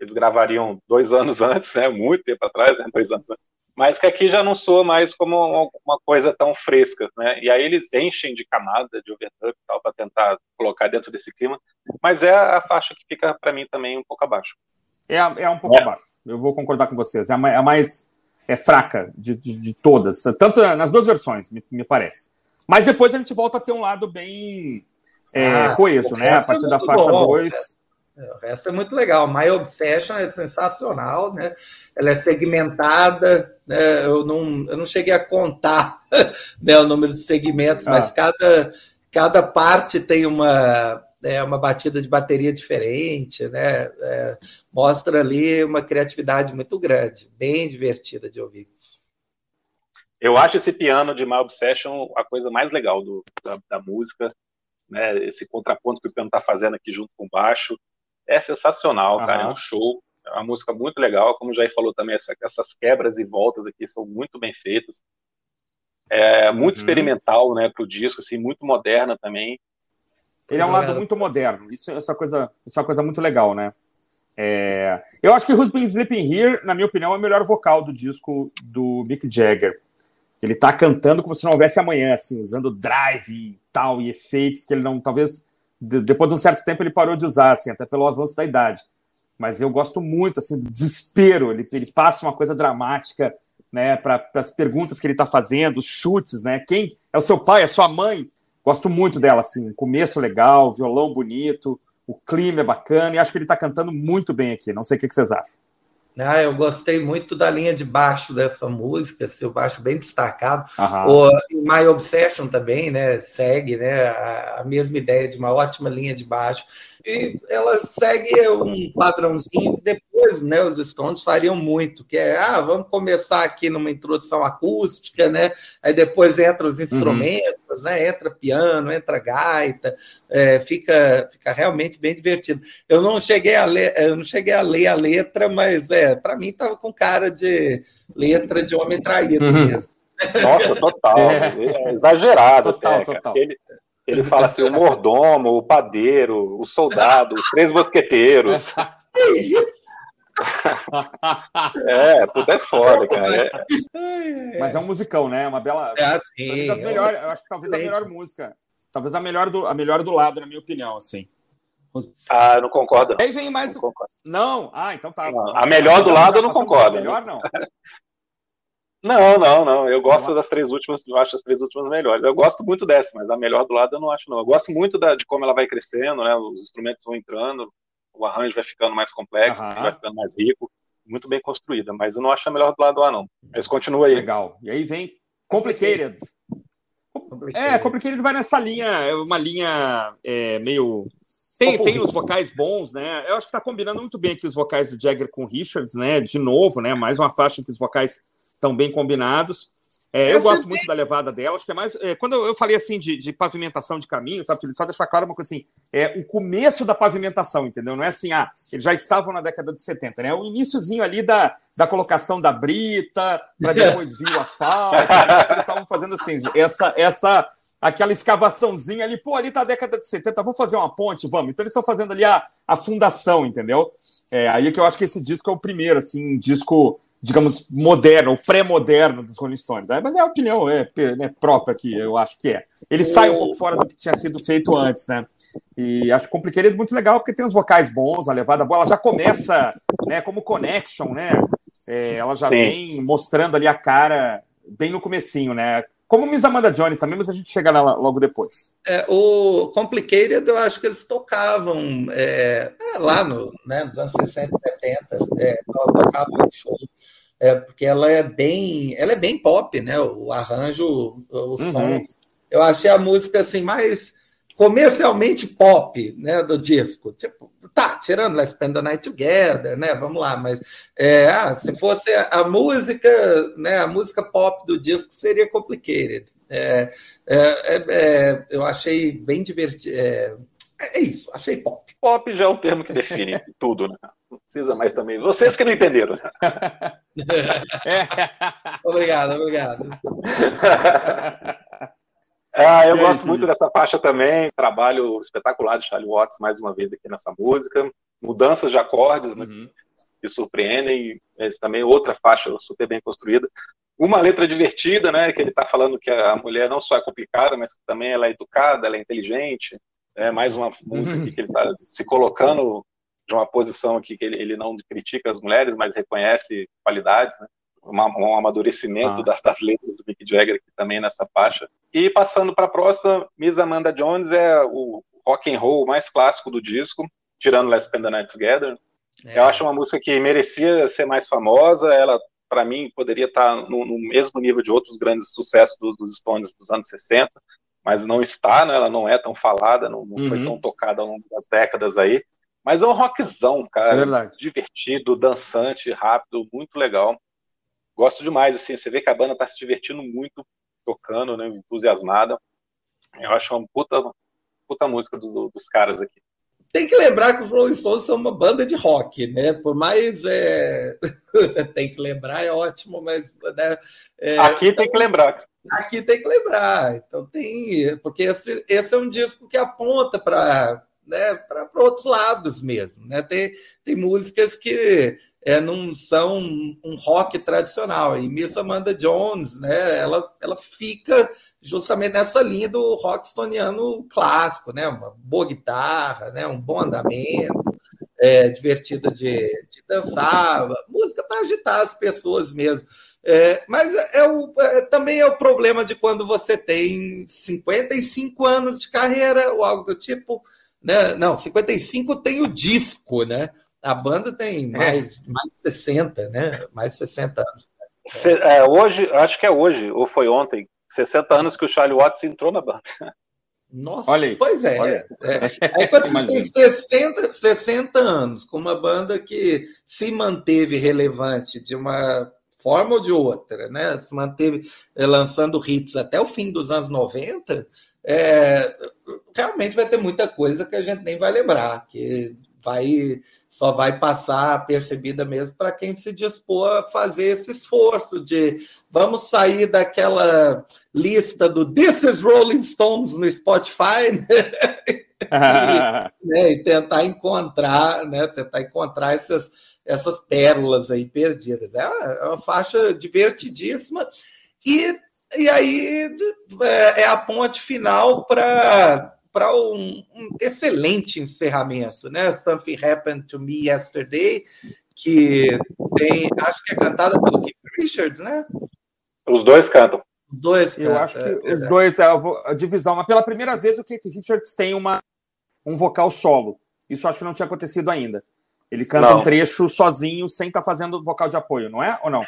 eles gravariam dois anos antes, né? Muito tempo atrás, né, dois anos antes. Mas que aqui já não soa mais como uma coisa tão fresca, né? E aí eles enchem de camada, de overdub e tal, para tentar colocar dentro desse clima. Mas é a faixa que fica, para mim, também um pouco abaixo. É, é um pouco é. abaixo. Eu vou concordar com vocês. É a mais, é, a mais é fraca de, de, de, todas, tanto nas duas versões, me, me, parece. Mas depois a gente volta a ter um lado bem é, ah, coeso, né? A partir da faixa 2. O resto é muito legal. My Obsession é sensacional, né? Ela é segmentada, né? Eu não, eu não cheguei a contar né, o número de segmentos, ah. mas cada, cada parte tem uma, é, uma batida de bateria diferente, né? É, mostra ali uma criatividade muito grande, bem divertida de ouvir. Eu acho esse piano de My Obsession a coisa mais legal do, da, da música, né? Esse contraponto que o piano está fazendo aqui junto com o baixo é sensacional, uhum. cara, é um show, é uma música muito legal, como o Jair falou também, essa, essas quebras e voltas aqui são muito bem feitas, é muito uhum. experimental, né, pro disco, assim, muito moderna também. Ele é um lado muito moderno, isso, isso, é, uma coisa, isso é uma coisa muito legal, né. É... Eu acho que Who's Been Sleeping Here, na minha opinião, é o melhor vocal do disco do Mick Jagger. Ele tá cantando como se não houvesse amanhã, assim, usando drive e tal, e efeitos que ele não, talvez depois de um certo tempo ele parou de usar, assim, até pelo avanço da idade. Mas eu gosto muito, assim, do desespero. Ele, ele passa uma coisa dramática, né, para as perguntas que ele está fazendo, os chutes, né? Quem é o seu pai, é sua mãe? Gosto muito dela, assim, começo legal, violão bonito, o clima é bacana e acho que ele está cantando muito bem aqui. Não sei o que vocês acham. Ah, eu gostei muito da linha de baixo dessa música, seu baixo bem destacado. O My Obsession também, né? Segue né, a, a mesma ideia de uma ótima linha de baixo. E ela segue um padrãozinho que depois né, os Stones fariam muito, que é, ah, vamos começar aqui numa introdução acústica, né? Aí depois entra os instrumentos, uhum. Né? Entra piano, entra gaita, é, fica, fica realmente bem divertido. Eu não cheguei a ler, eu não cheguei a ler a letra, mas é, para mim estava com cara de letra de homem traído uhum. mesmo. Nossa, total. É. é exagerado. Total, até, total. Ele, ele fala assim: o mordomo, o padeiro, o soldado, os três mosqueteiros. é, tudo é foda, cara. É. Mas é um musicão, né? Uma bela. É assim. Das melhores, eu acho que talvez a melhor música. Talvez a melhor, do, a melhor do lado, na minha opinião, assim. Ah, eu não concordo. Aí vem mais. Não, não? ah, então tá. Não, a melhor do lado eu não concordo. A melhor não. Não, não, não. Eu gosto das três últimas, eu acho as três últimas melhores. Eu gosto muito dessa, mas a melhor do lado eu não acho, não. Eu gosto muito da, de como ela vai crescendo, né? Os instrumentos vão entrando, o arranjo vai ficando mais complexo, uhum. vai ficando mais rico, muito bem construída, mas eu não acho a melhor do lado lá, não. Mas continua aí. Legal. E aí vem Complicated. É, Complicated vai nessa linha, é uma linha é, meio. Tem, tem os vocais bons, né? Eu acho que tá combinando muito bem aqui os vocais do Jagger com Richards, né? De novo, né? Mais uma faixa que os vocais estão bem combinados. É, eu gosto muito da levada dela. Acho que é mais. É, quando eu, falei assim de, de, pavimentação de caminho, sabe, só deixar claro uma coisa assim: é o começo da pavimentação, entendeu? Não é assim, ah, eles já estavam na década de 70, né? É o iníciozinho ali da, da colocação da brita, para depois vir o asfalto. né? Eles estavam fazendo assim, essa, essa, aquela escavaçãozinha ali, pô, ali tá a década de 70, vamos fazer uma ponte, vamos. Então eles estão fazendo ali a, a fundação, entendeu? É, aí que eu acho que esse disco é o primeiro, assim, um disco digamos, moderno, ou pré-moderno dos Rolling Stones. Né? Mas é a opinião é, é, própria que eu acho que é. Ele sai um pouco fora do que tinha sido feito antes, né? E acho Complicated muito legal, porque tem os vocais bons, a levada boa, ela já começa né, como connection, né? É, ela já Sim. vem mostrando ali a cara bem no comecinho, né? Como Miss Amanda Jones também, mas a gente chega lá logo depois. É, o Complicated, eu acho que eles tocavam é, é lá no, né, nos anos 60 e 70, é, tocavam em shows, é, porque ela é bem, ela é bem pop, né? O arranjo, o uhum. som. Eu achei a música assim mais comercialmente pop, né, do disco. Tipo, tá, tirando Let's Spend the Night Together, né, vamos lá, mas é, ah, se fosse a música, né, a música pop do disco seria Complicated. É, é, é, é eu achei bem divertido. É, é, isso, achei pop. Pop já é um termo que define tudo, né? Não precisa mais também. Vocês que não entenderam. obrigado, obrigado. Ah, eu gosto muito dessa faixa também. Trabalho espetacular de Charlie Watts mais uma vez aqui nessa música. Mudanças de acordes né, uhum. que surpreendem. Esse também outra faixa super bem construída. Uma letra divertida, né? Que ele está falando que a mulher não só é complicada, mas que também ela é educada, ela é inteligente. É mais uma música uhum. que ele está se colocando de uma posição aqui que ele, ele não critica as mulheres, mas reconhece qualidades, né? Um amadurecimento ah. das, das, letras do Mick Jagger aqui também nessa faixa. E passando para a próxima, Miss Amanda Jones é o rock and roll mais clássico do disco, tirando Let's Spend the Night Together. É. Eu acho uma música que merecia ser mais famosa, ela para mim poderia estar tá no, no, mesmo nível de outros grandes sucessos do, dos Stones dos anos 60, mas não está, né? ela não é tão falada, não, não uhum. foi tão tocada ao longo das décadas aí. Mas é um rockzão, cara. É divertido, dançante, rápido, muito legal gosto demais, assim, você vê que a banda tá se divertindo muito tocando, né, entusiasmada. Eu acho uma puta, puta música do, dos caras aqui. Tem que lembrar que os Rolling Stones são uma banda de rock, né? Por mais é... tem que lembrar é ótimo, mas né? é... aqui tem que lembrar. Aqui tem que lembrar. Então tem, porque esse, esse é um disco que aponta para né, para outros lados mesmo, né? Tem, tem músicas que é, não são um rock tradicional. E Miss Amanda Jones, né, ela, ela fica justamente nessa linha do rock estoniano clássico, né? Uma boa guitarra, né? um bom andamento, é, divertida de, de dançar, música para agitar as pessoas mesmo. É, mas é o, é, também é o problema de quando você tem 55 anos de carreira ou algo do tipo. Né? Não, 55 tem o disco, né? A banda tem mais, é. mais de 60, né? Mais de 60 anos. Se, é, hoje, acho que é hoje, ou foi ontem, 60 anos que o Charlie Watts entrou na banda. Nossa, Olha aí. pois é. Olha. é. Aí quando você tem 60, 60 anos com uma banda que se manteve relevante de uma forma ou de outra, né? Se manteve eh, lançando hits até o fim dos anos 90, é, realmente vai ter muita coisa que a gente nem vai lembrar, que vai só vai passar percebida mesmo para quem se dispor a fazer esse esforço de vamos sair daquela lista do This is Rolling Stones no Spotify né? e, né, e, tentar encontrar, né, tentar encontrar essas, essas pérolas aí perdidas. É uma, é uma faixa divertidíssima e, e aí é, é a ponte final para para um, um, excelente encerramento, né? Something Happened to Me Yesterday, que tem, acho que é cantada pelo Keith Richards, né? Os dois cantam. Os dois, eu acho que é, os dois é a divisão, mas pela primeira vez o Keith Richards tem uma um vocal solo. Isso acho que não tinha acontecido ainda. Ele canta não. um trecho sozinho, sem estar tá fazendo vocal de apoio, não é ou não?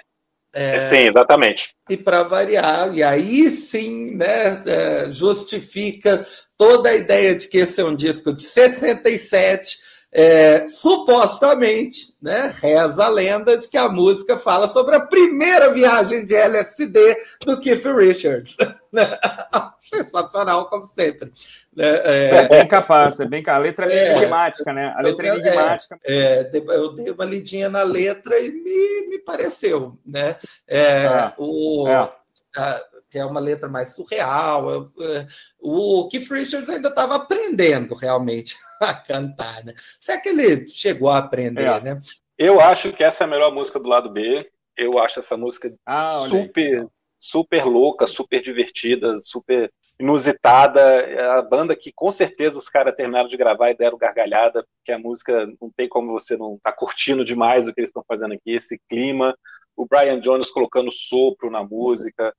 É, sim, exatamente. E para variar, e aí sim, né, é, justifica toda a ideia de que esse é um disco de 67, é, supostamente, né, reza a lenda de que a música fala sobre a primeira viagem de LSD do Keith Richards. Sensacional, como sempre. Né, é, é bem capaz, é bem capaz. A letra é, enigmática, né? A letra é enigmática. É, eu dei uma lidinha na letra e me, me pareceu, né? É, ah, o, é. A, que é uma letra mais surreal. É, o Keith Richards ainda estava aprendendo realmente a cantar, né? Se é que ele chegou a aprender, é. né? Eu acho que essa é a melhor música do lado B. Eu acho essa música ah, super, super louca, super divertida, super inusitada. É a banda que com certeza os caras terminaram de gravar e deram gargalhada, porque a música não tem como você não estar tá curtindo demais o que eles estão fazendo aqui, esse clima o Brian Jones colocando sopro na música.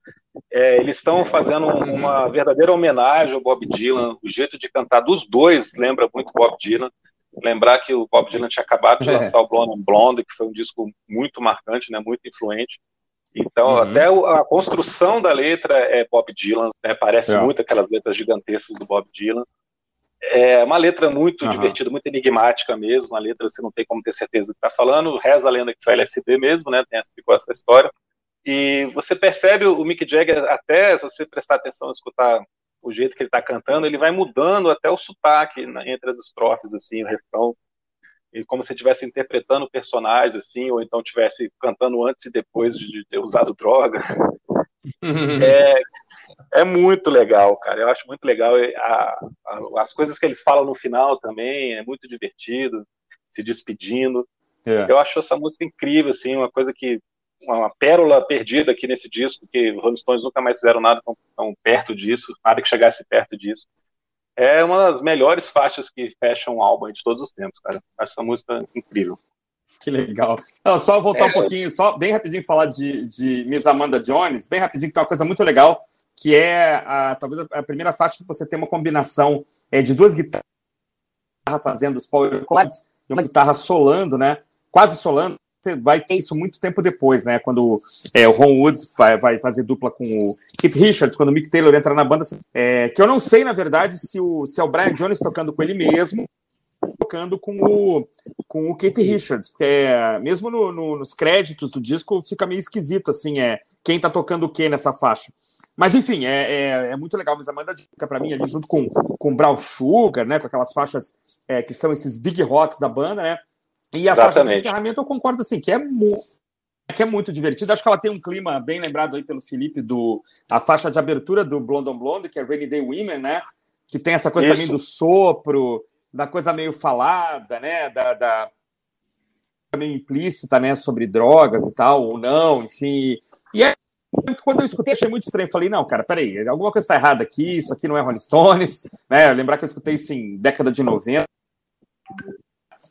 É, eles estão fazendo uma verdadeira homenagem ao Bob Dylan. O jeito de cantar dos dois lembra muito Bob Dylan. Lembrar que o Bob Dylan tinha acabado de é. lançar o Blonde Blonde, que foi um disco muito marcante, né, muito influente. Então, uhum. até a construção da letra é Bob Dylan, né, parece é. muito aquelas letras gigantescas do Bob Dylan. É uma letra muito uhum. divertida, muito enigmática mesmo, uma letra você não tem como ter certeza do que está falando, reza a lenda que foi LSD mesmo, né, tem explicou essa história, e você percebe o Mick Jagger, até se você prestar atenção escutar o jeito que ele está cantando, ele vai mudando até o sotaque né, entre as estrofes, assim, o refrão, e como se estivesse interpretando personagens, assim, ou então estivesse cantando antes e depois de ter usado droga. É, é muito legal, cara. Eu acho muito legal. A, a, as coisas que eles falam no final também é muito divertido, se despedindo. É. Eu acho essa música incrível, assim, uma coisa que uma pérola perdida aqui nesse disco, que os Rolling Stones nunca mais fizeram nada tão, tão perto disso, nada que chegasse perto disso. É uma das melhores faixas que fecham um álbum de todos os tempos, cara. Acho essa música incrível. Que legal. Não, só voltar é. um pouquinho, só bem rapidinho falar de, de Miss Amanda Jones, bem rapidinho, que tem uma coisa muito legal, que é a, talvez a primeira faixa que você tem uma combinação é, de duas guitarras fazendo os power chords e uma guitarra solando, né? Quase solando você vai ter isso muito tempo depois, né? Quando é, o Ron Wood vai, vai, fazer dupla com o Keith Richards, quando o Mick Taylor entra na banda, é, que eu não sei, na verdade, se, o, se é o Brian Jones tocando com ele mesmo, tocando com o, com o Keith Richards, porque é, mesmo no, no, nos créditos do disco fica meio esquisito, assim, é quem tá tocando o que nessa faixa. Mas enfim, é, é, é, muito legal, mas a banda dica para mim ali junto com com Brown Sugar, né, com aquelas faixas é, que são esses big rocks da banda, né? E a Exatamente. faixa de encerramento eu concordo assim, que é, que é muito divertido. Acho que ela tem um clima bem lembrado aí pelo Felipe do a faixa de abertura do Blonde on Blonde, que é Rainy Day Women, né? Que tem essa coisa Isso. também do sopro, da coisa meio falada, né? Da, da meio implícita, né? Sobre drogas e tal, ou não, enfim. E é quando eu escutei, achei muito estranho. Falei, não, cara, peraí, alguma coisa está errada aqui, isso aqui não é Rolling Stones, né? Lembrar que eu escutei isso em década de 90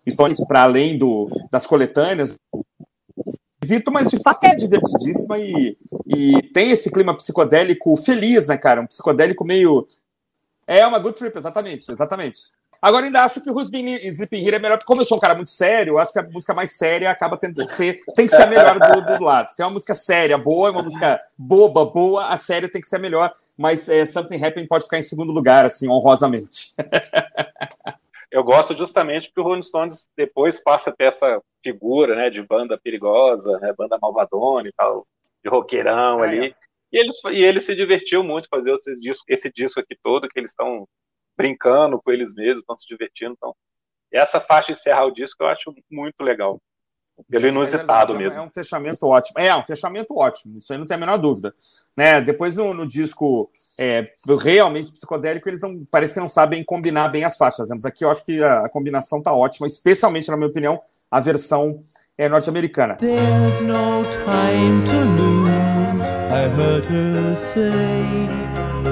histórias para além do, das coletâneas. Mas de fato é divertidíssima e, e tem esse clima psicodélico feliz, né, cara? Um psicodélico meio. É uma good trip, exatamente, exatamente. Agora, ainda acho que o Been Sleeping Here é melhor, porque como eu sou um cara muito sério, acho que a música mais séria acaba tendo que ser, tem que ser a melhor do, do lado. Se tem uma música séria, boa, uma música boba, boa, a séria tem que ser a melhor, mas é, Something Happen pode ficar em segundo lugar, assim, honrosamente. eu gosto justamente porque o Rolling Stones depois passa a ter essa figura, né, de banda perigosa, né, banda malvadona e tal, de roqueirão ah, ali. É. E, eles, e ele se divertiu muito fazer esse disco, esse disco aqui todo, que eles estão brincando com eles mesmos, estão se divertindo. Então, essa faixa encerrar o disco eu acho muito legal. Pelo inusitado é, é, mesmo. É um fechamento ótimo. É, um fechamento ótimo, isso aí não tem a menor dúvida. Né? Depois no, no disco é, realmente psicodélico, eles não parece que não sabem combinar bem as faixas. Mas aqui eu acho que a, a combinação está ótima, especialmente, na minha opinião, a versão é, norte-americana. There's no time to lose, I heard her say.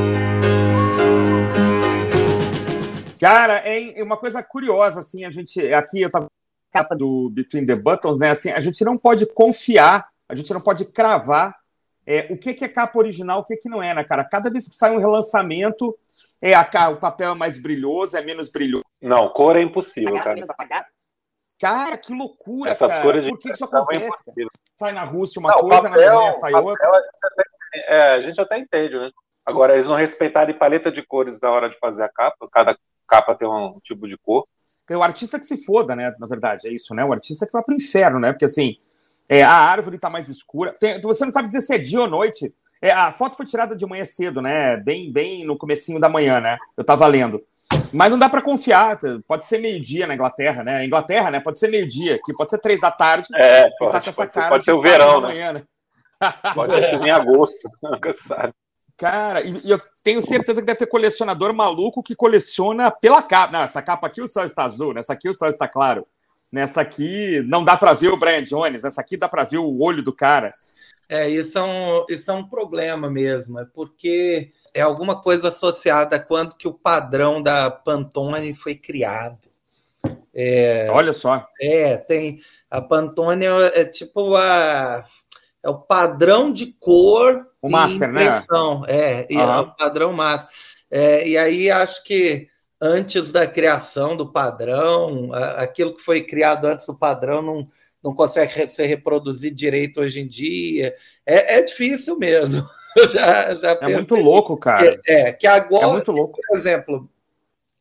Cara, é uma coisa curiosa, assim, a gente. Aqui eu tava capa do Between the Buttons, né? Assim, a gente não pode confiar, a gente não pode cravar é, o que, que é capa original, o que, que não é, né, cara? Cada vez que sai um relançamento, é a, o papel é mais brilhoso, é menos brilhoso. Não, cor é impossível, cara. Cara, que loucura, Essas cara. cores Por que isso é acontece? É sai na Rússia uma não, coisa, papel, na Alemanha sai outra. A gente, até, é, a gente até entende, né? Agora, eles não respeitaram paleta de cores na hora de fazer a capa, cada capa tem um tipo de cor. O artista que se foda, né? Na verdade, é isso, né? O artista que vai pro inferno, né? Porque assim, é, a árvore está mais escura. Tem, você não sabe dizer se é dia ou noite. É, a foto foi tirada de manhã cedo, né? Bem, bem no comecinho da manhã, né? Eu estava lendo. Mas não dá para confiar. Pode ser meio-dia na Inglaterra, né? Inglaterra, né? Pode ser meio-dia, que pode ser três da tarde. É, tá pode, tá pode, ser, pode ser o verão, né? Manhã, né? Pode ser em agosto, nunca sabe. Cara, e, e, eu tenho certeza que deve ter colecionador maluco que coleciona pela capa. Não, essa capa aqui o céu está azul, nessa aqui o céu está claro. Nessa aqui não dá para ver o Brian Jones, nessa aqui dá para ver o olho do cara. É, isso é, um, isso é um problema mesmo, é porque é alguma coisa associada a quando que o padrão da Pantone foi criado. É, Olha só. É, tem. A Pantone é, é tipo a. É o padrão de cor. O master, né? É, e uhum. é o padrão master. É, e aí acho que antes da criação do padrão, aquilo que foi criado antes do padrão não, não consegue ser reproduzido direito hoje em dia. É, é difícil mesmo. já, já é muito louco, cara. Que, é, que agora, é muito louco. por exemplo,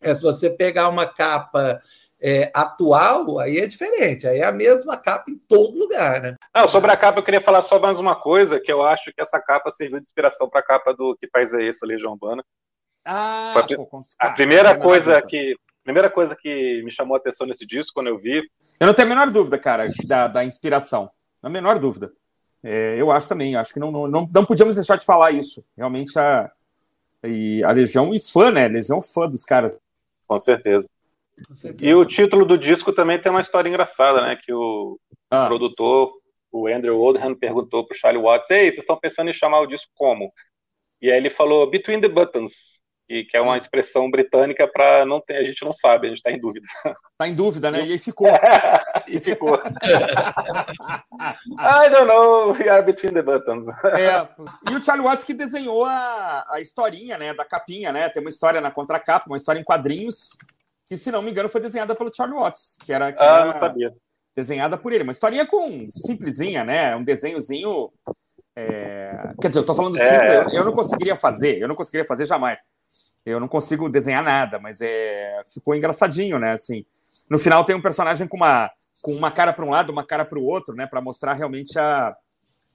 é, se você pegar uma capa é, atual, aí é diferente. Aí é a mesma capa em todo lugar, né? Não, sobre a capa, eu queria falar só mais uma coisa, que eu acho que essa capa serviu de inspiração para a capa do Que País é Esse, Legião Urbana. Ah, a, pô, a primeira coisa que primeira coisa que me chamou a atenção nesse disco quando eu vi. Eu não tenho a menor dúvida, cara, da, da inspiração. A menor dúvida. É, eu acho também, acho que não, não, não, não podíamos deixar de falar isso. Realmente a, e a Legião e fã, né? Legião fã dos caras. Com certeza. E o título do disco também tem uma história engraçada, né? Que o ah. produtor, o Andrew Oldham, perguntou para o Charlie Watts: Ei, vocês estão pensando em chamar o disco como? E aí ele falou Between the Buttons que, que é uma expressão britânica para não ter, a gente não sabe, a gente está em dúvida. Está em dúvida, né? E aí ficou. e ficou. I don't know, we are between the buttons. É. E o Charlie Watts que desenhou a, a historinha, né, da capinha, né? Tem uma história na contracapa, uma história em quadrinhos, que, se não me engano, foi desenhada pelo Charlie Watts, que era, que ah, era não sabia. desenhada por ele. Uma historinha com simplesinha, né? Um desenhozinho é... Quer dizer, eu estou falando é... simples, eu, eu, não conseguiria fazer, eu não conseguiria fazer jamais. Eu não consigo desenhar nada, mas é ficou engraçadinho, né? Assim, no final tem um personagem com uma com uma cara para um lado, uma cara para o outro, né? Para mostrar realmente a,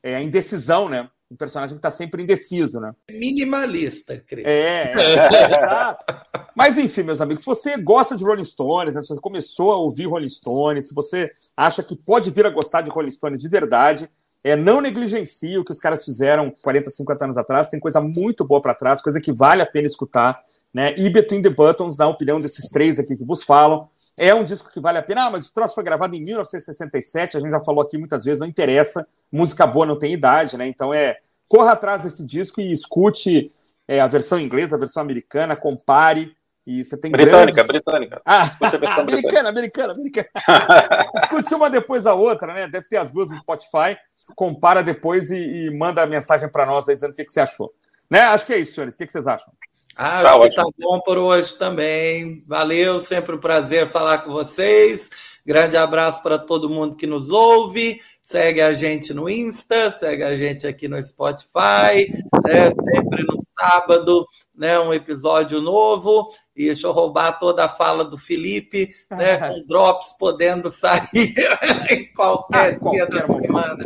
é, a indecisão, né? Um personagem que está sempre indeciso, né? Minimalista, Cris. É, é, exato. Mas enfim, meus amigos, se você gosta de Rolling Stones, né, se você começou a ouvir Rolling Stones, se você acha que pode vir a gostar de Rolling Stones de verdade, é, não negligencie o que os caras fizeram 40, 50 anos atrás. Tem coisa muito boa para trás, coisa que vale a pena escutar. Né? E Between the Buttons, na opinião desses três aqui que vos falam, é um disco que vale a pena. Ah, mas o troço foi gravado em 1967, a gente já falou aqui muitas vezes, não interessa. Música boa não tem idade, né? Então é corra atrás desse disco e escute é, a versão inglesa, a versão americana, compare. E você tem britânica, grandes... britânica. Ah, americana, americana, americana. Escute uma depois a outra, né? Deve ter as duas no Spotify. Compara depois e, e manda a mensagem para nós aí dizendo o que, que, você achou. Né? Acho que é isso, senhores. O que, que vocês acham? Ah, tá, acho que tá bom por hoje também. Valeu, sempre um prazer falar com vocês. Grande abraço para todo mundo que nos ouve. Segue a gente no Insta, segue a gente aqui no Spotify, né? sempre no sábado, né? um episódio novo. E deixa eu roubar toda a fala do Felipe, né? com drops podendo sair em qualquer ah, dia da semana.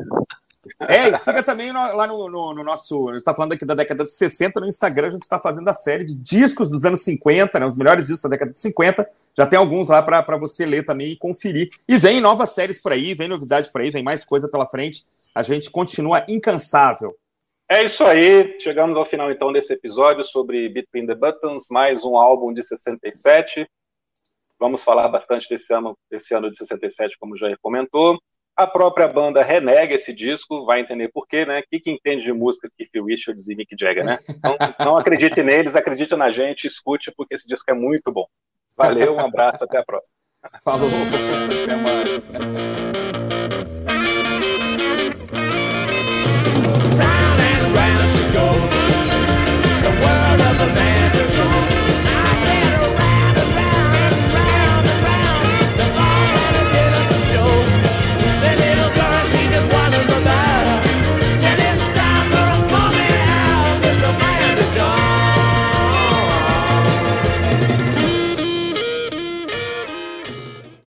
É, e siga também no, lá no, no, no nosso. A gente está falando aqui da década de 60, no Instagram a gente está fazendo a série de discos dos anos 50, né, os melhores discos da década de 50. Já tem alguns lá para você ler também e conferir. E vem novas séries por aí, vem novidade por aí, vem mais coisa pela frente. A gente continua incansável. É isso aí, chegamos ao final então desse episódio sobre Between the Buttons, mais um álbum de 67. Vamos falar bastante desse ano, desse ano de 67, como já comentou. A própria banda renega esse disco, vai entender por quê, né? O que, entende de música que Phil Richards e Mick Jagger, né? Então, não acredite neles, acredite na gente, escute, porque esse disco é muito bom. Valeu, um abraço, até a próxima. Falou, até mais.